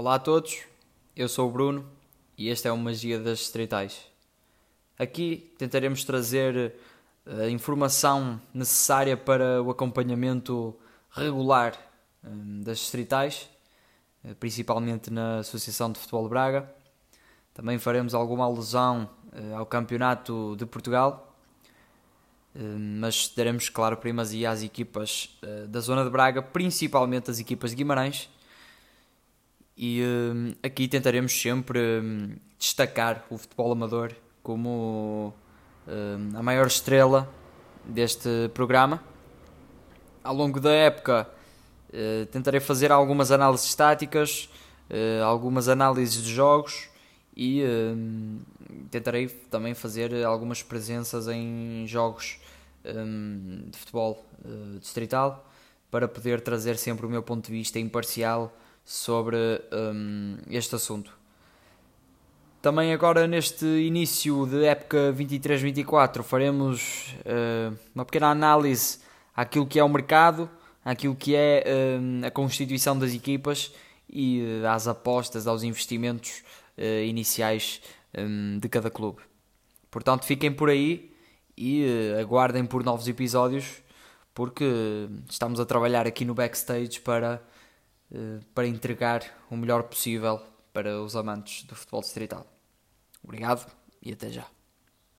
Olá a todos, eu sou o Bruno e este é o Magia das Distritais. Aqui tentaremos trazer a eh, informação necessária para o acompanhamento regular eh, das Distritais, eh, principalmente na Associação de Futebol de Braga. Também faremos alguma alusão ao Campeonato de Portugal, mas daremos, claro, primazia às equipas da Zona de Braga, principalmente as equipas de Guimarães e uh, aqui tentaremos sempre uh, destacar o futebol amador como uh, a maior estrela deste programa. Ao longo da época, tentarei fazer algumas análises táticas, algumas análises de jogos e tentarei também fazer algumas presenças em jogos de futebol distrital para poder trazer sempre o meu ponto de vista imparcial sobre um, este assunto. Também agora neste início de época 23-24 faremos uh, uma pequena análise àquilo que é o mercado, àquilo que é uh, a constituição das equipas e uh, às apostas, aos investimentos uh, iniciais um, de cada clube. Portanto, fiquem por aí e aguardem por novos episódios, porque estamos a trabalhar aqui no backstage para eh, para entregar o melhor possível para os amantes do futebol distrital. Obrigado e até já.